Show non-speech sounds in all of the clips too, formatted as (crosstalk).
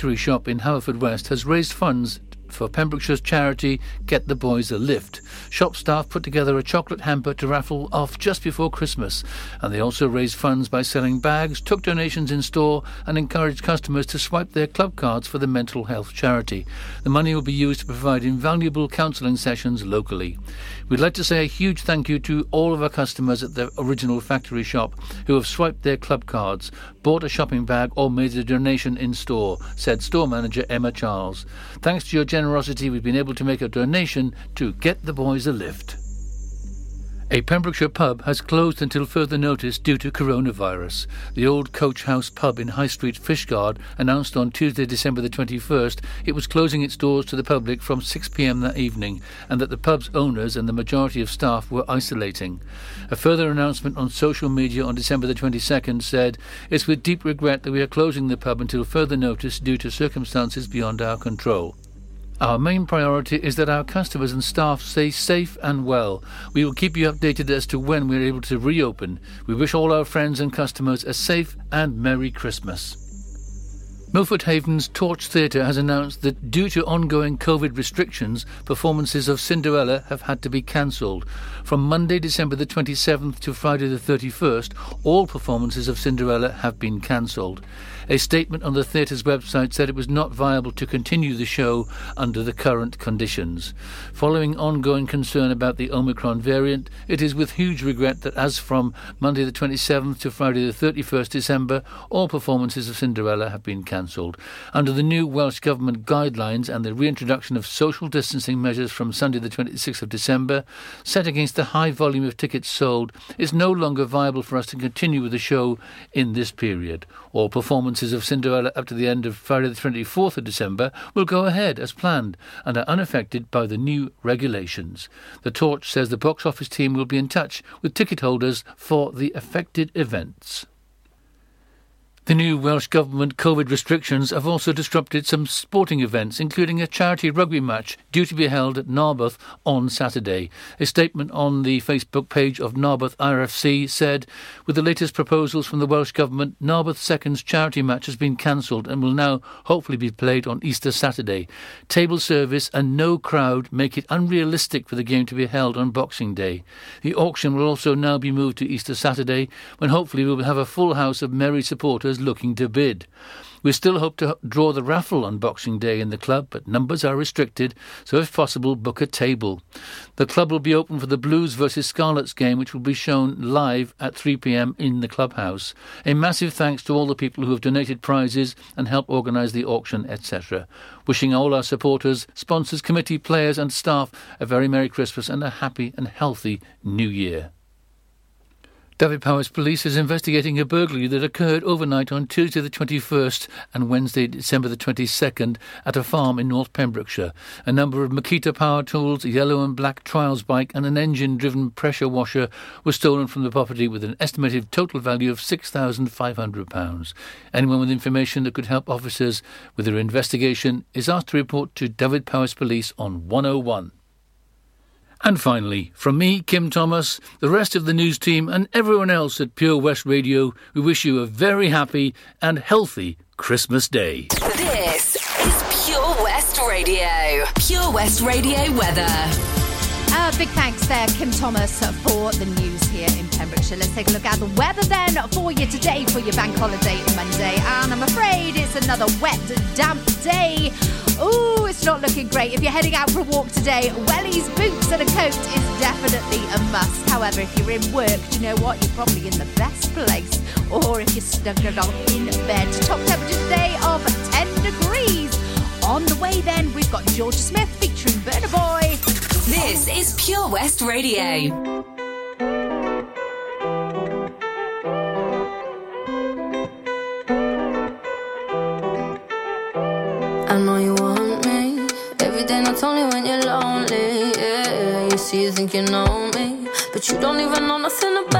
Factory Shop in Haverfordwest has raised funds for Pembrokeshire's charity Get the Boys a Lift. Shop staff put together a chocolate hamper to raffle off just before Christmas, and they also raised funds by selling bags, took donations in store, and encouraged customers to swipe their club cards for the mental health charity. The money will be used to provide invaluable counselling sessions locally. We'd like to say a huge thank you to all of our customers at the original factory shop who have swiped their club cards, bought a shopping bag, or made a donation in store, said store manager Emma Charles. Thanks to your generosity, we've been able to make a donation to Get the Boys a Lift. A Pembrokeshire pub has closed until further notice due to coronavirus. The old Coach House pub in High Street, Fishguard, announced on Tuesday, December the 21st, it was closing its doors to the public from 6pm that evening and that the pub's owners and the majority of staff were isolating. A further announcement on social media on December the 22nd said, It's with deep regret that we are closing the pub until further notice due to circumstances beyond our control. Our main priority is that our customers and staff stay safe and well. We will keep you updated as to when we are able to reopen. We wish all our friends and customers a safe and Merry Christmas. Milford Haven's Torch Theatre has announced that due to ongoing COVID restrictions, performances of Cinderella have had to be cancelled. From Monday, December the 27th to Friday the 31st, all performances of Cinderella have been cancelled. A statement on the theatre's website said it was not viable to continue the show under the current conditions. Following ongoing concern about the Omicron variant, it is with huge regret that as from Monday the 27th to Friday the 31st December, all performances of Cinderella have been cancelled. Under the new Welsh Government guidelines and the reintroduction of social distancing measures from Sunday the 26th of December, set against the high volume of tickets sold, it's no longer viable for us to continue with the show in this period. All performances of Cinderella up to the end of Friday the 24th of December will go ahead as planned and are unaffected by the new regulations. The Torch says the box office team will be in touch with ticket holders for the affected events. The new Welsh Government COVID restrictions have also disrupted some sporting events, including a charity rugby match due to be held at Narberth on Saturday. A statement on the Facebook page of Narberth RFC said, With the latest proposals from the Welsh Government, Narberth Second's charity match has been cancelled and will now hopefully be played on Easter Saturday. Table service and no crowd make it unrealistic for the game to be held on Boxing Day. The auction will also now be moved to Easter Saturday, when hopefully we will have a full house of merry supporters looking to bid. We still hope to draw the raffle on Boxing Day in the club, but numbers are restricted, so if possible, book a table. The club will be open for the Blues versus Scarlets game, which will be shown live at 3 pm in the clubhouse. A massive thanks to all the people who have donated prizes and helped organise the auction, etc. Wishing all our supporters, sponsors, committee, players, and staff a very Merry Christmas and a happy and healthy New Year. Dyfed-Powys Police is investigating a burglary that occurred overnight on Tuesday the 21st and Wednesday, December the 22nd, at a farm in North Pembrokeshire. A number of Makita power tools, a yellow and black trials bike, and an engine driven pressure washer were stolen from the property with an estimated total value of £6,500. Anyone with information that could help officers with their investigation is asked to report to Dyfed-Powys Police on 101. And finally, from me, Kim Thomas, the rest of the news team, and everyone else at Pure West Radio, we wish you a very happy and healthy Christmas Day. This is Pure West Radio. Pure West Radio weather. Uh, big thanks there, Kim Thomas, for the news here in Pembrokeshire. Let's take a look at the weather then for you today for your bank holiday Monday. And I'm afraid it's another wet, damp day. Ooh, it's not looking great. If you're heading out for a walk today, wellies, boots, and a coat is definitely a must. However, if you're in work, do you know what? You're probably in the best place. Or if you're snuggled up in bed. Top temperature today of 10 degrees. On the way then, we've got Jorja Smith featuring Burna Boy. This is Pure West Radio. I know you want me every day, not only when you're lonely. Yeah, you see, you think you know me, but you don't even know nothing about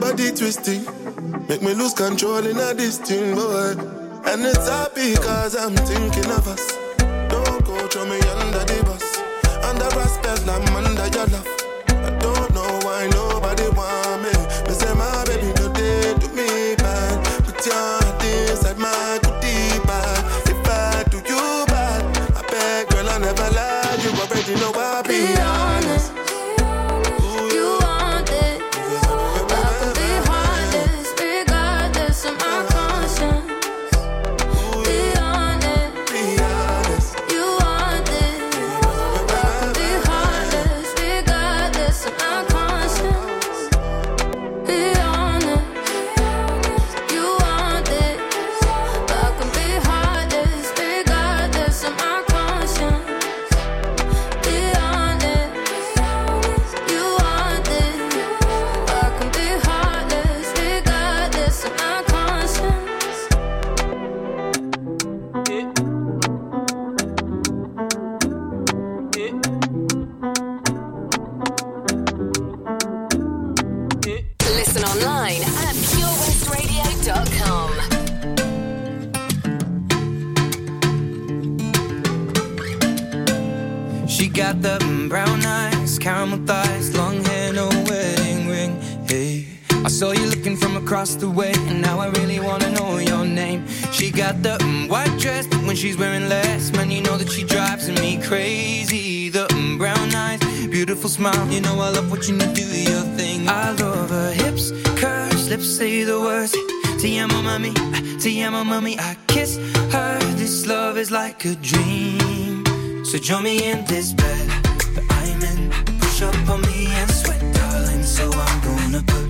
body twisting. Make me lose control in a this thing, boy. And it's happy cause I'm thinking of us. Don't go throw me under the bus. Under respect, I'm under your love. got the brown eyes, caramel thighs, long hair, no wedding ring. Hey, I saw you looking from across the way, and now I really wanna know your name. She got the white dress, but when she's wearing less, man, you know that she drives me crazy. The brown eyes, beautiful smile, you know I love watching you do your thing. I love her hips, curves, lips say the words. Te mommy, mommy. I kiss her. This love is like a dream Tell Join me in this bed that I'm in. Push up on me and sweat, darling. So I'm gonna put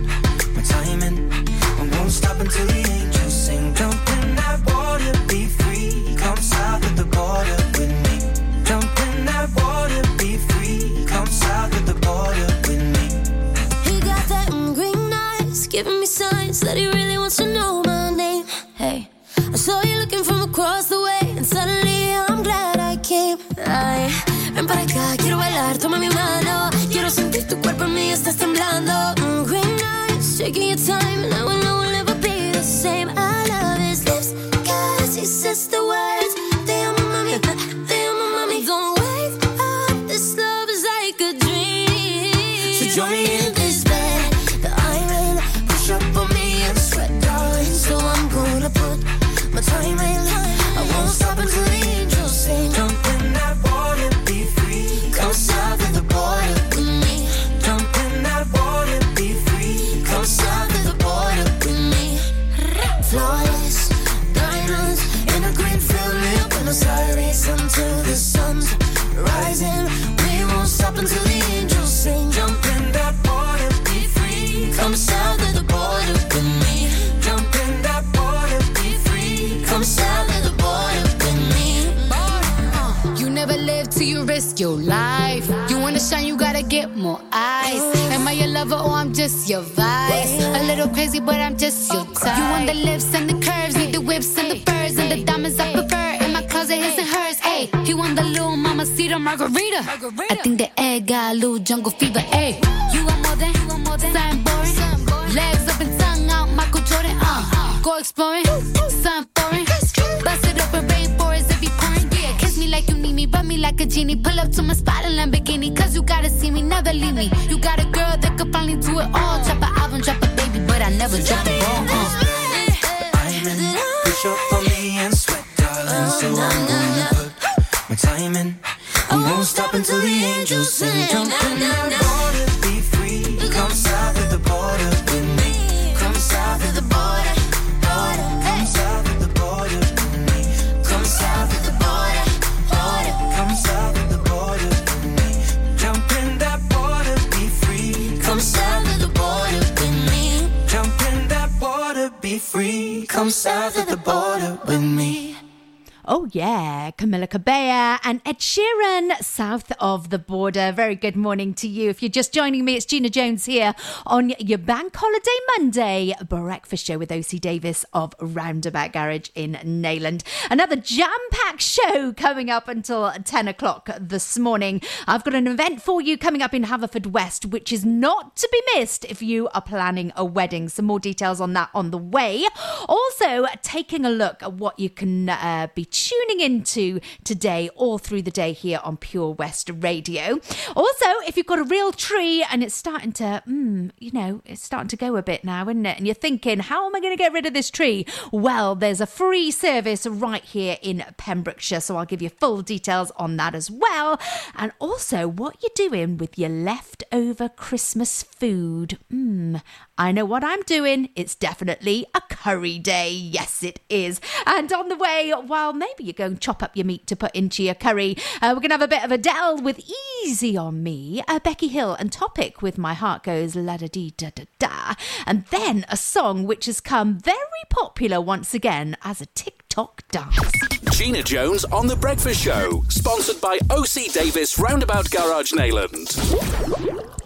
my time in. I won't stop until the angels sing. Jump in that water, be free. Come south of the border with me. Jump in that water, be free. Come south of the border with me. He got that green eyes, giving me signs that he really wants to know my name. Hey, I saw you looking from across the life. You wanna shine, you gotta get more eyes. Am I your lover or I'm just your vice? A little crazy, but I'm just your type. You want the lips and the curves, need the whips and the furs and the diamonds I prefer. In my closet, his and hers. Hey, he want the little mama cedar margarita. I think the egg got a little jungle fever. Hey, you want more than, want something boring. Legs up and tongue out, Michael Jordan. Uh, go exploring, something foreign. Bust it up you need me, rub me like a genie. Pull up to my spot in Lamborghini, cause you gotta see me, never leave me. You got a girl that could finally do it all. Drop an album, drop a baby, but I never drop the ball. Uh. Push up on me and sweat, darling. So I'm gonna put my time in. I won't stop until the angels sing. Jump in that water, be free. Come Come south of the border with me. Oh, yeah. Camila Cabello and Ed Sheeran, south of the border. Very good morning to you. If you're just joining me, it's Gina Jones here on your Bank Holiday Monday breakfast show with OC Davis of Roundabout Garage in Neyland. Another jam packed show coming up until 10 o'clock this morning. I've got an event for you coming up in Haverfordwest, which is not to be missed if you are planning a wedding. Some more details on that on the way. Also, taking a look at what you can uh, be tuning into today all through the day here on Pure West Radio. Also, if you've got a real tree and it's starting to, mm, you know, it's starting to go a bit now, isn't it? And you're thinking, how am I going to get rid of this tree? Well, there's a free service right here in Pembrokeshire, so I'll give you full details on that as well. And also, what you're doing with your leftover Christmas food. Mm, I know what I'm doing. It's definitely a curry day. Yes, it is. And on the way, while maybe you're going to chop up your meat to put into your curry, uh, we're going to have a bit of Adele with Easy on Me, uh, Becky Hill and Topic with My Heart Goes La Da Dee Da Da Da. And then a song which has come very popular once again as a TikTok dance. Gina Jones on The Breakfast Show, sponsored by OC Davis Roundabout Garage Neyland.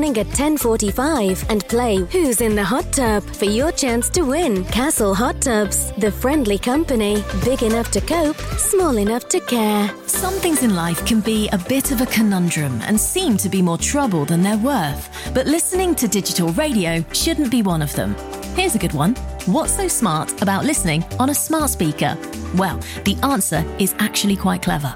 at 10:45 and play Who's in the Hot Tub for your chance to win. Castle Hot Tubs, the friendly company, big enough to cope, small enough to care. Some things in life can be a bit of a conundrum and seem to be more trouble than they're worth. But listening to digital radio shouldn't be one of them. Here's a good one. What's so smart about listening on a smart speaker? Well, the answer is actually quite clever.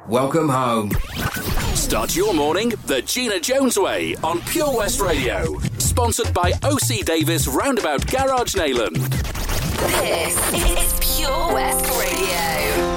Welcome home. Start your morning the Gina Jones way on Pure West Radio. Sponsored by OC Davis Roundabout Garage Neyland. This is Pure West Radio.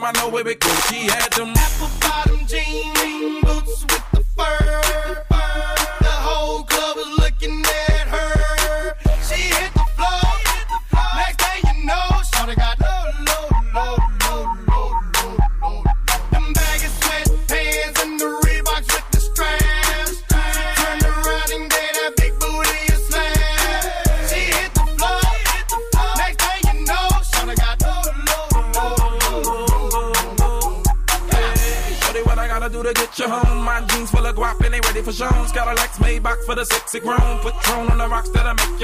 I know where we go. She had them. Apple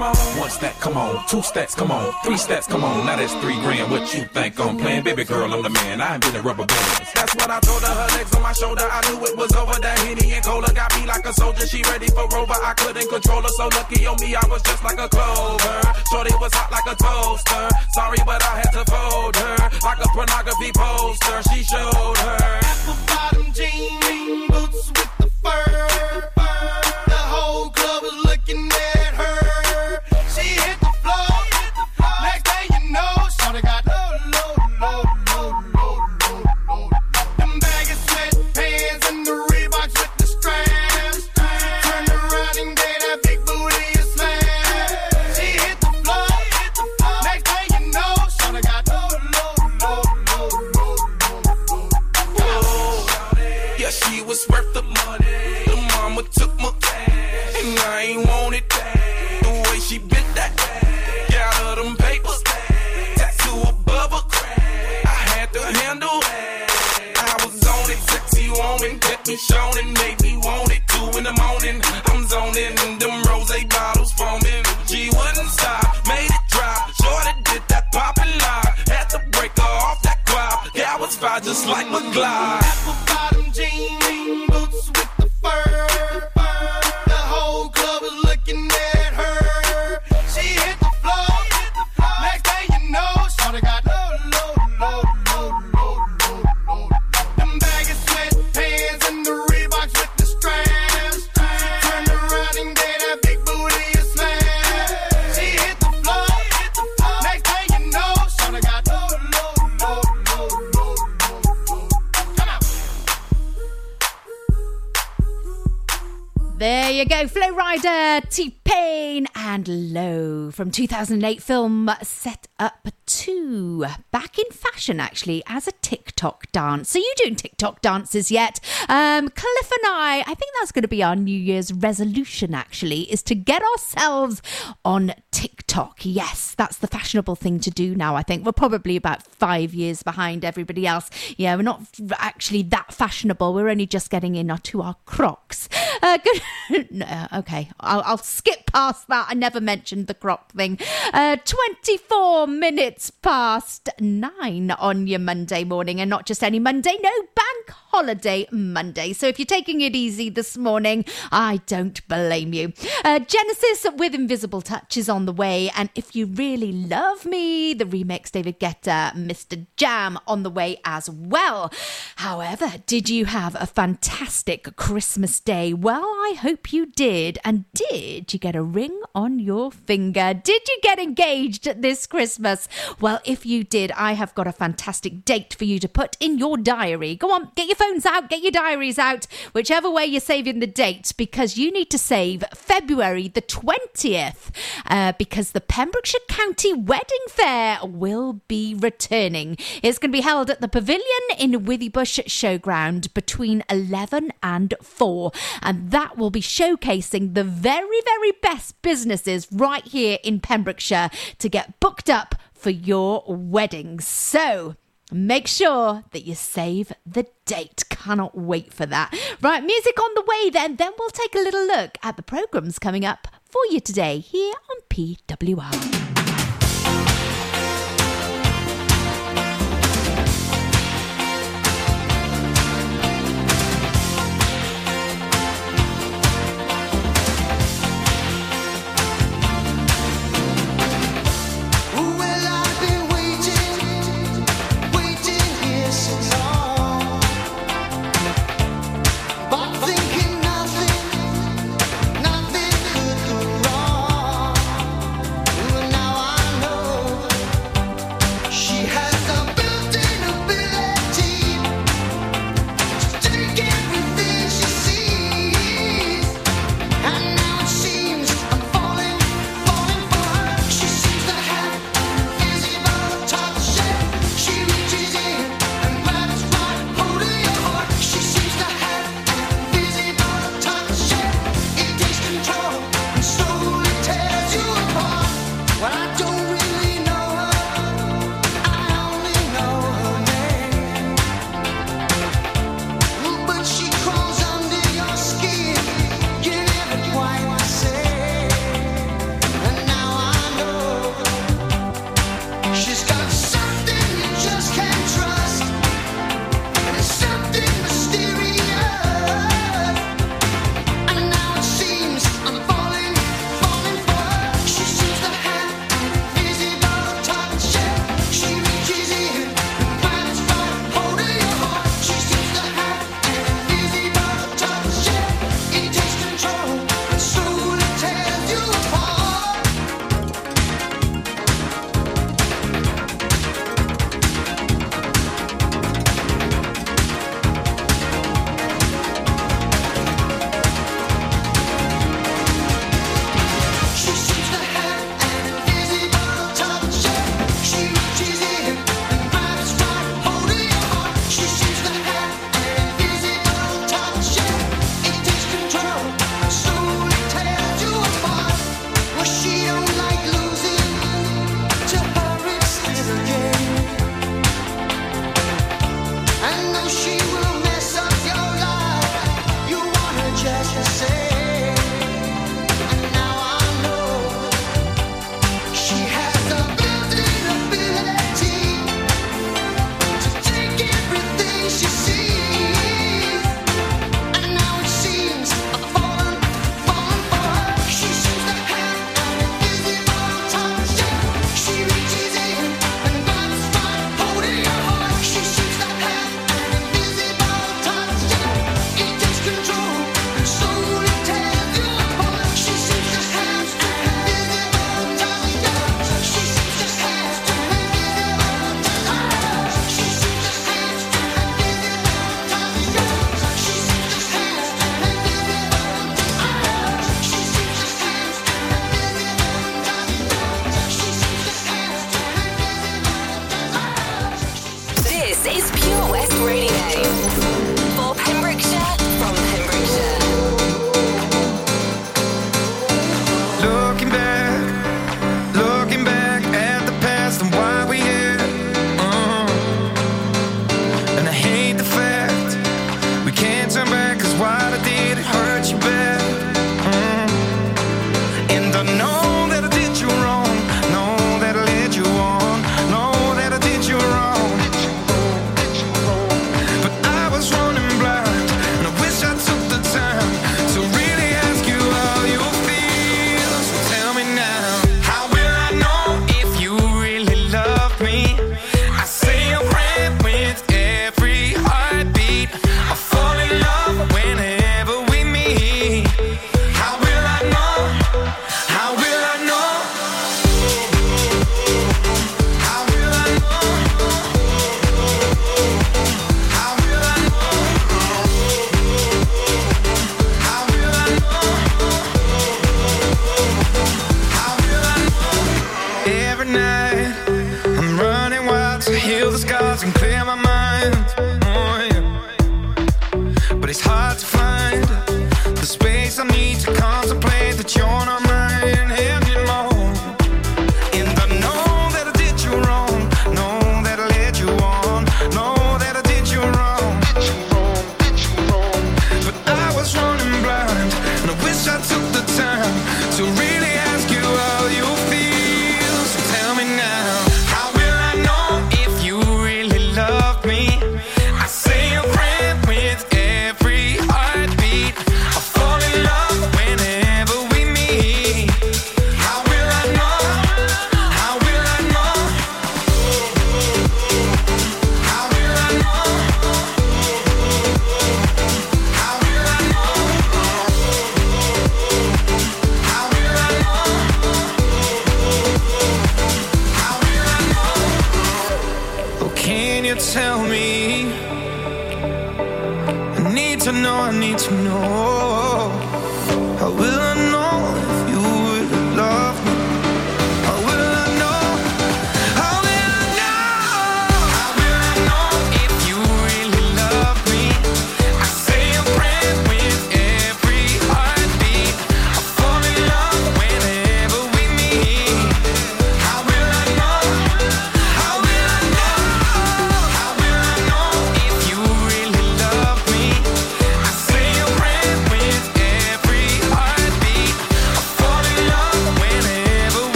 come on. One stack, come on. Two stacks, come on. Three stacks, come on. Now that's three grand. What you think I'm playing? Baby girl, I'm the man. I ain't been a rubber band. That's what I told her. Her legs on my shoulder. I knew it was over. That Henny and Cola got me like a soldier. She ready for Rover. I couldn't control her. So lucky on me, I was just like a clover. Shorty was hot like a toaster. Sorry, but I had to fold her like a pornography poster. She showed her. From 2008 film Step Up 2. Back in fashion, actually, as a TikTok dance. So, you doing TikTok dances yet? Um, Cliff and I, I think that's going to be our New Year's resolution, actually, is to get ourselves on TikTok. Yes, that's the fashionable thing to do now, I think. We're probably about five years behind everybody else. Yeah, we're not actually that fashionable. We're only just getting in to our crocs. Uh, (laughs) good. no, okay, I'll, I'll skip past that. I never mentioned the croc thing. Uh, 24 minutes past nine on your Monday morning, and not just any Monday, no, bank holiday Monday. So if you're taking it easy this morning, I don't blame you. Uh, Genesis with Invisible Touch is on the way, and if you really love me, the remix David Guetta, Mr. Jam on the way as well. However, did you have a fantastic Christmas day? Well, I hope you did. And did you get a ring on your finger? Did you get engaged this Christmas? Well, if you did, I have got a fantastic date for you to put in your diary. Go on, get your phones out, get your diaries out, whichever way you're saving the date, because you need to save February the 20th, uh, because the Pembrokeshire County Wedding Fair will be returning. It's going to be held at the Pavilion in Withybush Showground between 11 and 4, and that will be showcasing the very, very best businesses right here in Pembrokeshire to get booked up for your weddings. So, Make sure that you save the date. Cannot wait for that. Right, music on the way then. Then we'll take a little look at the programs coming up for you today here on PWR.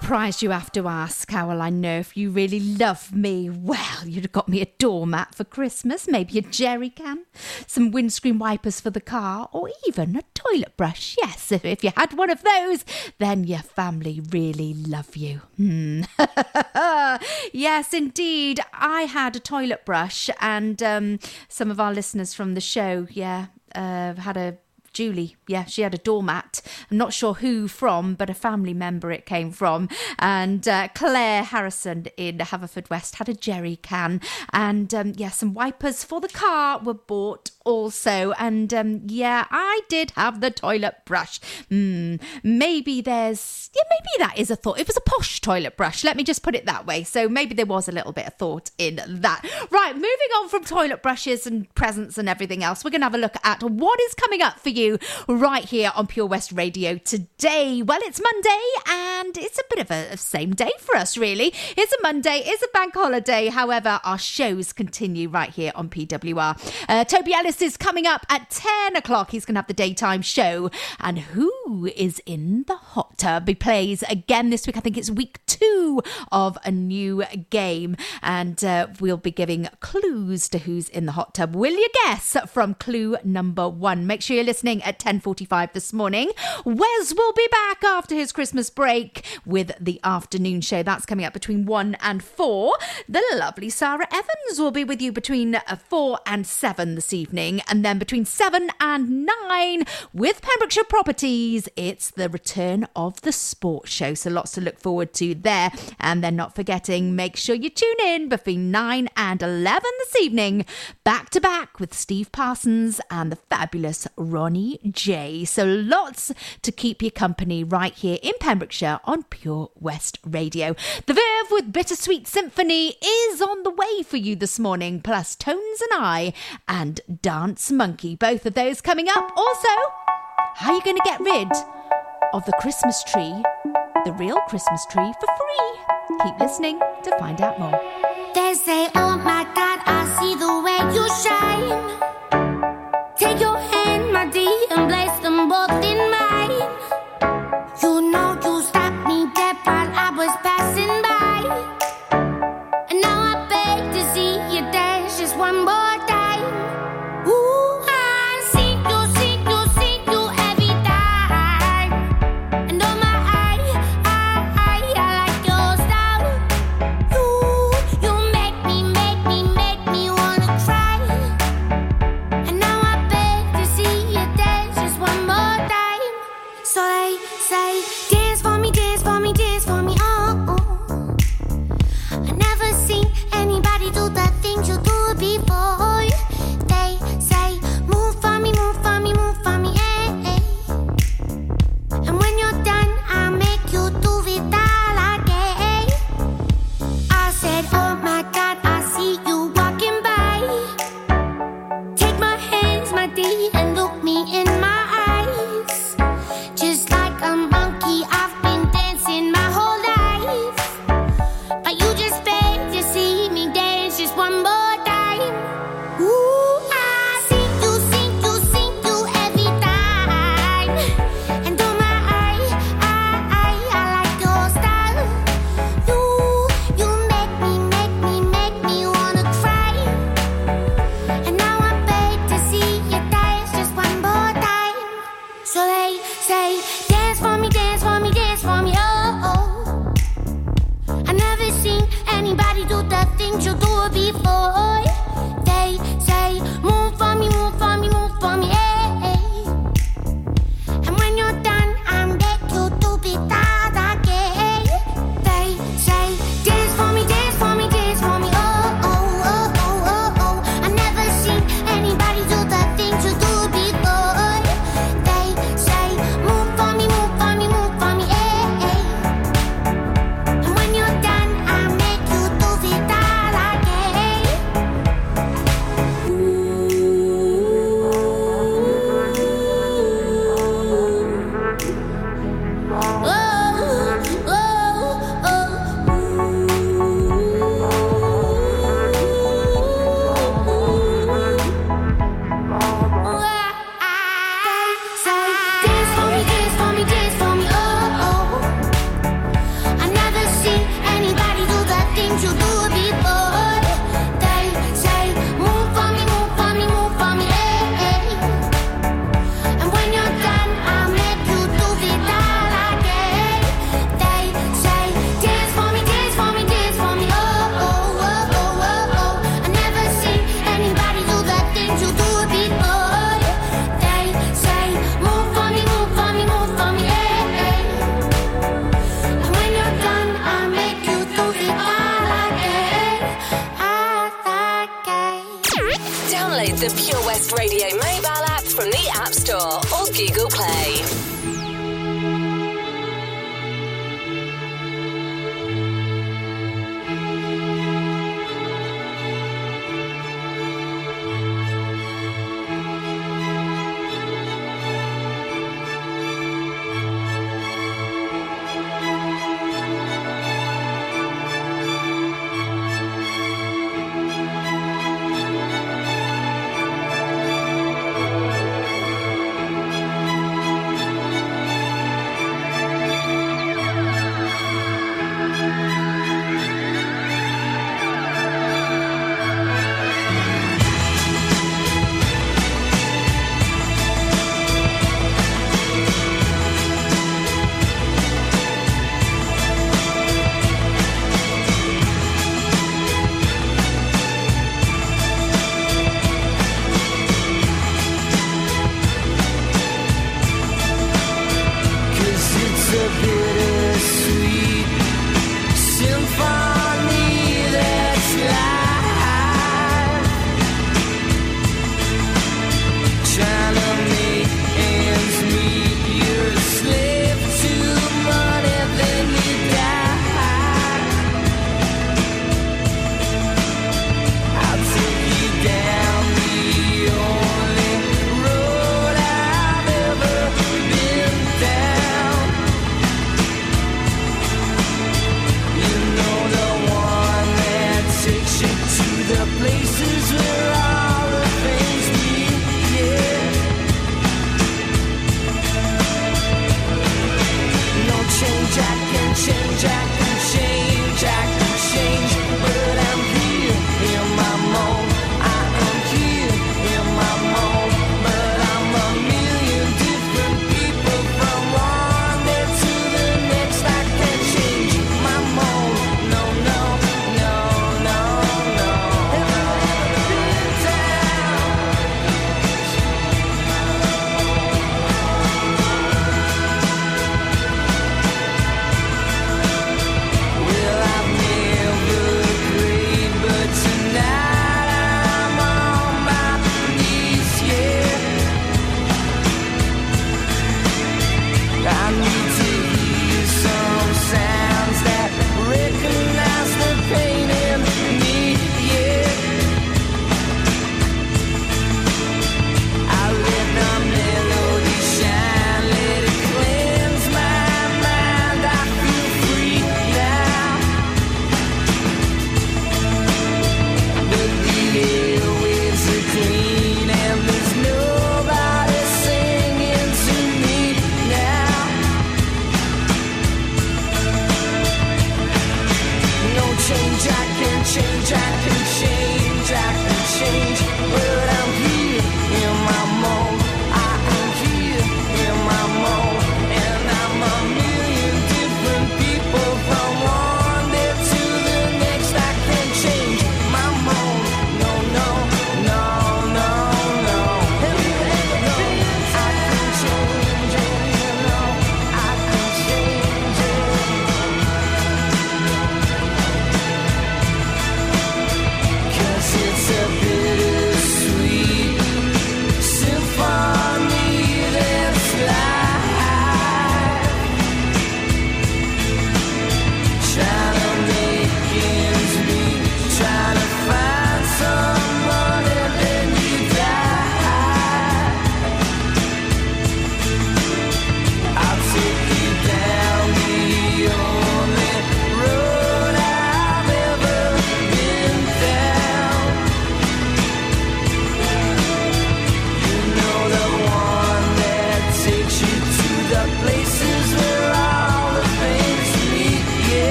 Surprised you have to ask. How will I know if you really love me? Well, you'd have got me a doormat for Christmas, maybe a jerry can, some windscreen wipers for the car, or even a toilet brush. Yes, if, if you had one of those, then your family really love you. Hmm. (laughs) yes, indeed. I had a toilet brush, and um, some of our listeners from the show, yeah, uh, had a Julie, yeah, she had a doormat. I'm not sure who from, but a family member it came from. And uh, Claire Harrison in Haverfordwest had a jerry can. And um, yeah, some wipers for the car were bought also. And um, yeah, I did have the toilet brush. Hmm, maybe there's, yeah, maybe that is a thought. It was a posh toilet brush. Let me just put it that way. So maybe there was a little bit of thought in that. Right, moving on from toilet brushes and presents and everything else, we're going to have a look at what is coming up for you right here on Pure West Radio today. Well, it's Monday and it's a bit of a, a same day for us, really. It's a Monday, it's a bank holiday. However, our shows continue right here on PWR. Uh, Toby Ellis is coming up at 10 o'clock. He's going to have the daytime show. And who is in the hot tub? He plays again this week. I think it's week two of a new game. And uh, we'll be giving clues to who's in the hot tub. Will you guess from clue number one? Make sure you're listening at 10:45 this morning. Wes will be back after his Christmas break with the afternoon show. That's coming up between 1 and 4. The lovely Sarah Evans will be with you between uh, 4 and 7 this evening and then between 7 and 9 with Pembrokeshire Properties, it's the return of the sports show. So lots to look forward to there. And then not forgetting, make sure you tune in between 9 and 11 this evening, back to back with Steve Parsons and the fabulous Ronnie J. So lots to keep you company right here in Pembrokeshire on Pure West Radio. The Verve with Bittersweet Symphony is on the way for you this morning, plus Tones and I and Dance Monkey. Both of those coming up. Also, how are you going to get rid of the Christmas tree, the real Christmas tree, for free? Keep listening to find out more. They say, Oh my God, I see the way you shine.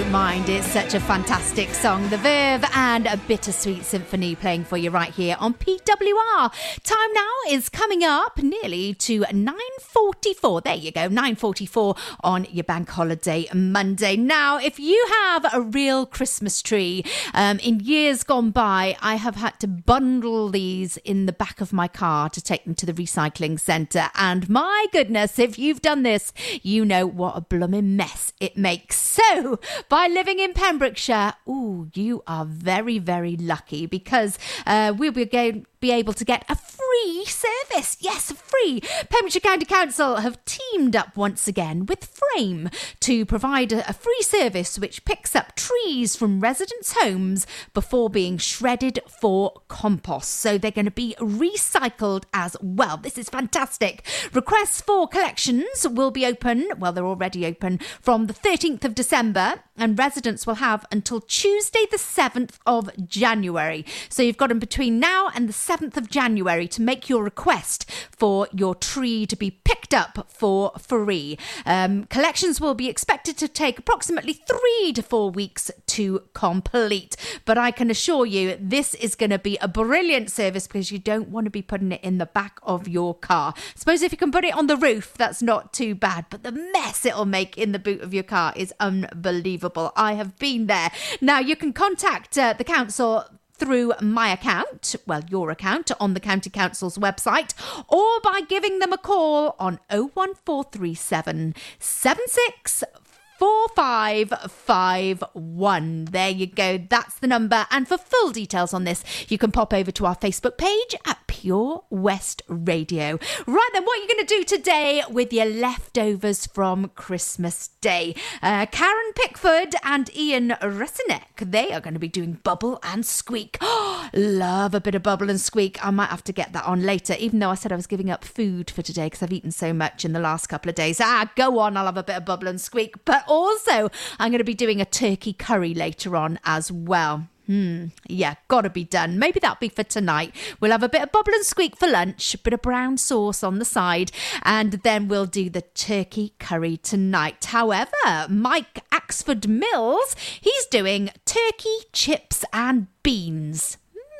Don't mind. It's such a fantastic song. The Verve and a bittersweet symphony playing for you right here on PWR. Time now is coming up nearly to 9:44. There you go, 9:44 on your bank holiday Monday. Now, if you have a real Christmas tree, um, in years gone by, I have had to bundle these in the back of my car to take them to the recycling centre. And my goodness, if you've done this, you know what a blooming mess it makes. So, by living in Pembrokeshire, ooh, you are very, very lucky because uh, we'll be going be able to get a free service. Yes, free. Pembrokeshire County Council have teamed up once again with Frame to provide a, free service which picks up trees from residents' homes before being shredded for compost. So they're going to be recycled as well. This is fantastic. Requests for collections will be open, well, they're already open from the 13th of December and residents will have until Tuesday, the 7th of January. So you've got them between now and the 7th of January to make your request for your tree to be picked up for free. Um, collections will be expected to take approximately three to four weeks to complete. But I can assure you, this is going to be a brilliant service because you don't want to be putting it in the back of your car. Suppose if you can put it on the roof, that's not too bad. But the mess it'll make in the boot of your car is unbelievable. I have been there. Now, you can contact uh, the council through my account, well, your account on the County Council's website, or by giving them a call on 01437 76 4551. There you go. That's the number. And for full details on this, you can pop over to our Facebook page at Pure West Radio. Right then, what are you going to do today with your leftovers from Christmas Day? Uh, Karen Pickford and Ian Rusinek, they are going to be doing Bubble and Squeak. (gasps) Love a bit of Bubble and Squeak. I might have to get that on later, even though I said I was giving up food for today because I've eaten so much in the last couple of days. Ah, go on, I'll have a bit of Bubble and Squeak. But also, I'm going to be doing a turkey curry later on as well. Hmm, yeah, gotta be done. Maybe that'll be for tonight. We'll have a bit of bubble and squeak for lunch, a bit of brown sauce on the side, and then we'll do the turkey curry tonight. However, Mike Axford Mills, he's doing turkey, chips, and beans.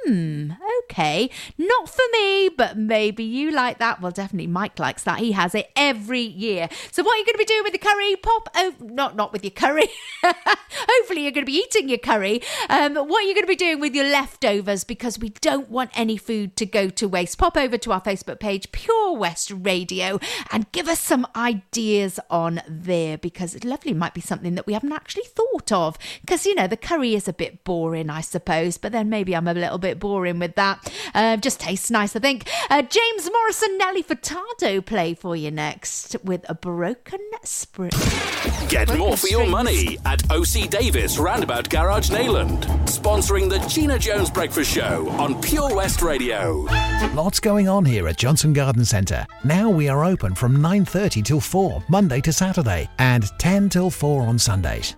Hmm, okay. Not for me, but maybe you like that. Well, definitely Mike likes that. He has it every year. So what are you going to be doing with the curry? Pop, oh, not, not with your curry. (laughs) Hopefully you're going to be eating your curry. Um, what are you going to be doing with your leftovers? Because we don't want any food to go to waste. Pop over to our Facebook page, Pure West Radio, and give us some ideas on there because lovely might be something that we haven't actually thought of. Because, you know, the curry is a bit boring, I suppose, but then maybe I'm a little bit boring with that. Uh, just tastes nice, I think. Uh, James Morrison, Nelly Furtado play for you next with a broken spring. Get Broken more for your money at OC Davis Roundabout Garage Neyland, Sponsoring the Gina Jones Breakfast Show on Pure West Radio. Lots going on here at Johnston Garden Centre. Now we are open from 9:30 till 4 Monday to Saturday and 10 till 4 on Sundays.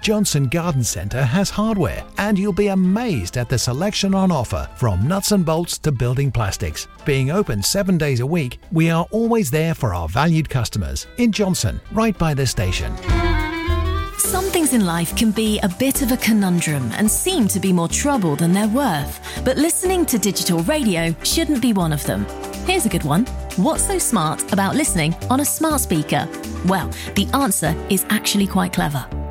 Johnston Garden Centre has hardware, and you'll be amazed at the selection on offer from nuts and bolts to building plastics. Being open seven days a week, we are always there for our valued customers in Johnston, right by the station. Some things in life can be a bit of a conundrum and seem to be more trouble than they're worth. But listening to digital radio shouldn't be one of them. Here's a good one. What's so smart about listening on a smart speaker? Well, the answer is actually quite clever.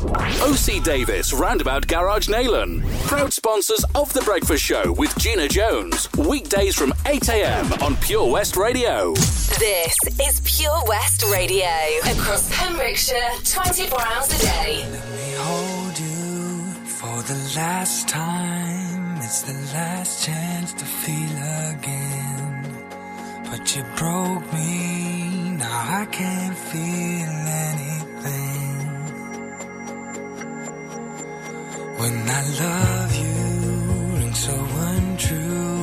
OC Davis Roundabout Garage Neyland. Proud sponsors of The Breakfast Show with Gina Jones. Weekdays from 8 a.m. on Pure West Radio. This is Pure West Radio. Across Pembrokeshire, 24 hours a day. Let me hold you for the last time. It's the last chance to feel again. But you broke me, now I can't feel anything. When I love you and so untrue.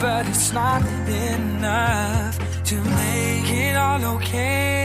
but it's not enough to make it all okay.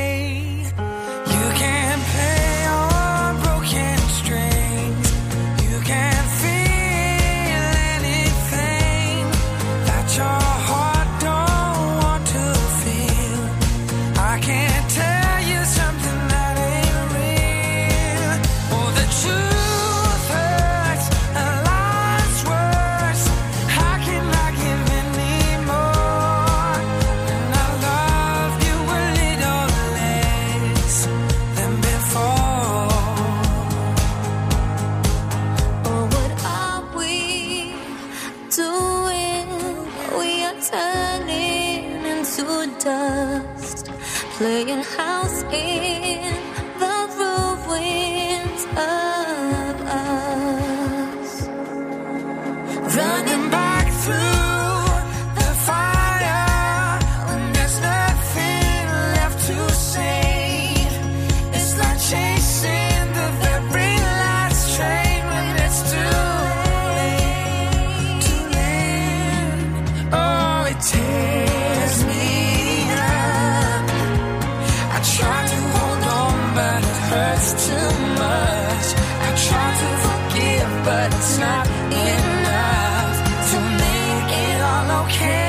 care.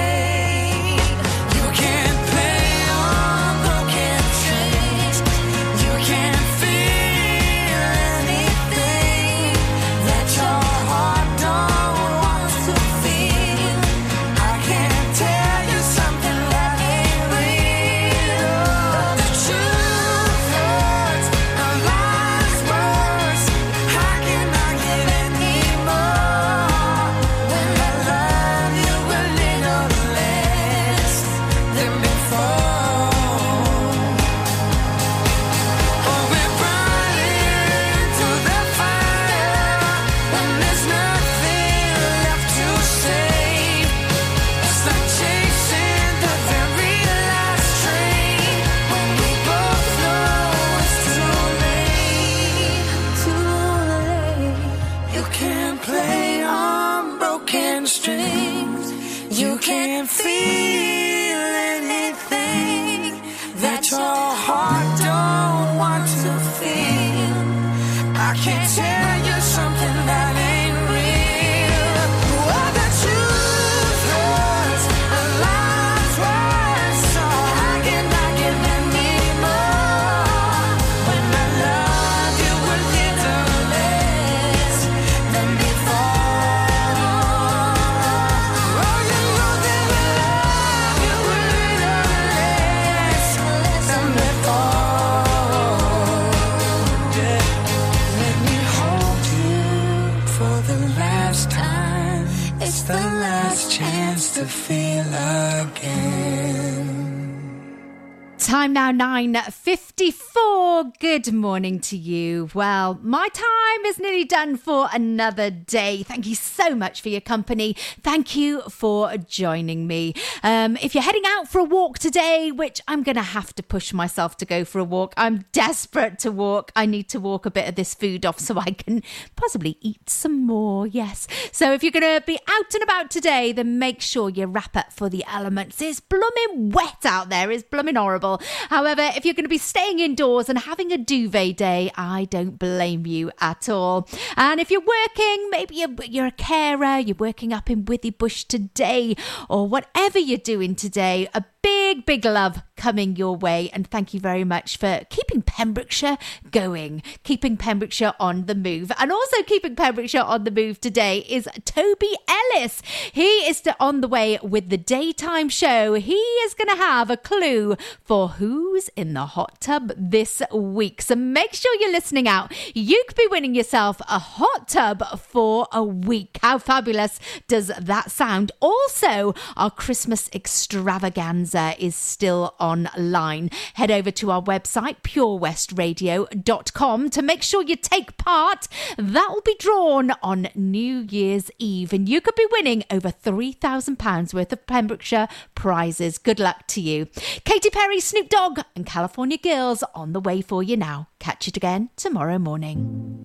Morning to you. Well, my time is nearly done for another day. Thank you so much for your company. Thank you for joining me. Um, if you're heading out for a walk today, which I'm going to have to push myself to go for a walk, I'm desperate to walk. I need to walk a bit of this food off so I can possibly eat some more. Yes. So if you're going to be out and about today, then make sure you wrap up for the elements. It's blooming wet out there. It's blooming horrible. However, if you're going to be staying indoors and having a duvet day, I don't blame you at all. And if you're working, maybe you're, you're a carer, you're working up in Withybush today, or whatever you're doing today, a big, big love coming your way. And thank you very much for keeping Pembrokeshire going, keeping Pembrokeshire on the move. And also keeping Pembrokeshire on the move today is Toby Ellis. He is on the way with the daytime show. He is going to have a clue for who's in the hot tub this week. So make sure you're listening out. You could be winning yourself a hot tub for a week. How fabulous does that sound? Also, our Christmas extravaganza is still online. Head over to our website, purewestradio.com, to make sure you take part. That will be drawn on New Year's Eve, and you could be winning over £3,000 worth of Pembrokeshire prizes. Good luck to you. Katy Perry, Snoop Dogg, and California Girls on the way for you now. Catch it again tomorrow morning.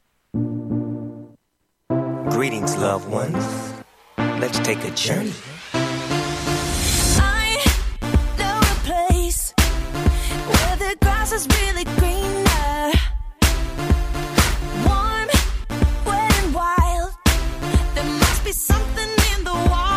Greetings, loved ones. Let's take a journey. Grass is really greener. Warm, wet, and wild. There must be something in the water.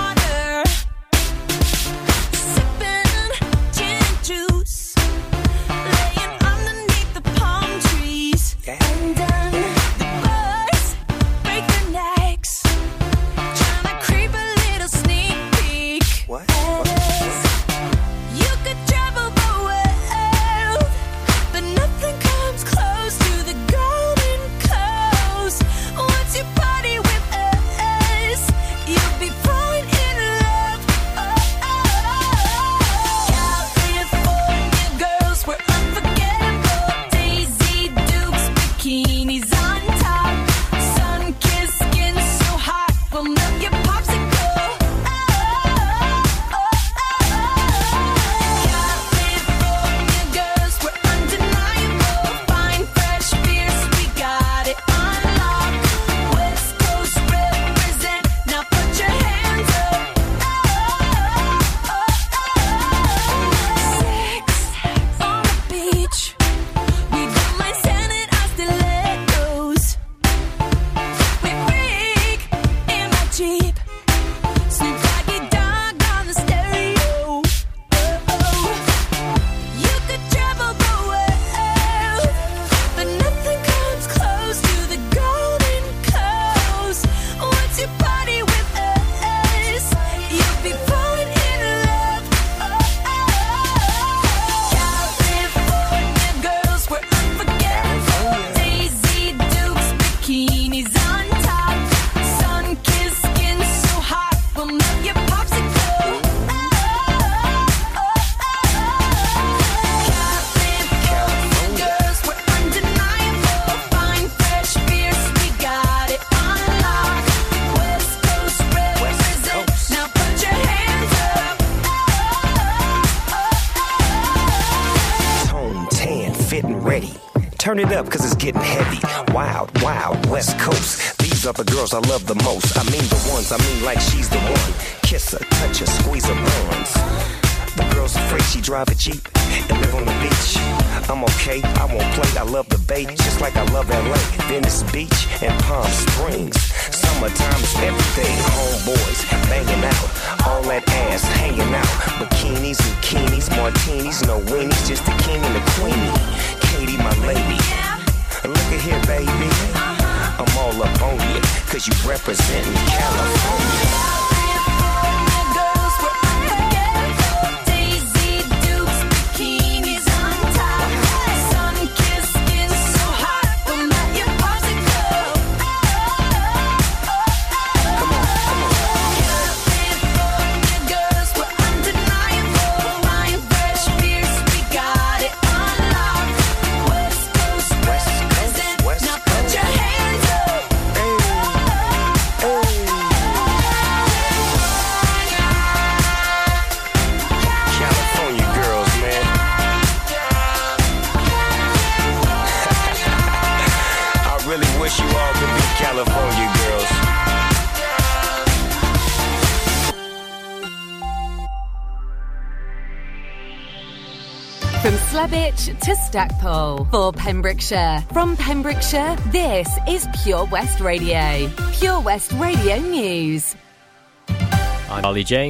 Turn it up, cause it's getting heavy. Wild, wild, West Coast. These are the girls I love the most. I mean the ones, I mean like she's the one. Kiss her, touch her, squeeze her bones. The girl's afraid she drive a Jeep and live on the beach. I'm okay, I won't play, I love the bay, just like I love LA, Venice Beach, and Palm Springs. Summertime is everything, homeboys banging out, all that ass hanging out. Bikinis, bikinis, martinis, no weenies, just the king and the queenie. Katie, my lady. Look at here, baby. I'm all up on you, cause you representing California. From to Stackpole for Pembrokeshire. From Pembrokeshire, this is Pure West Radio. Pure West Radio News. I'm Ollie James.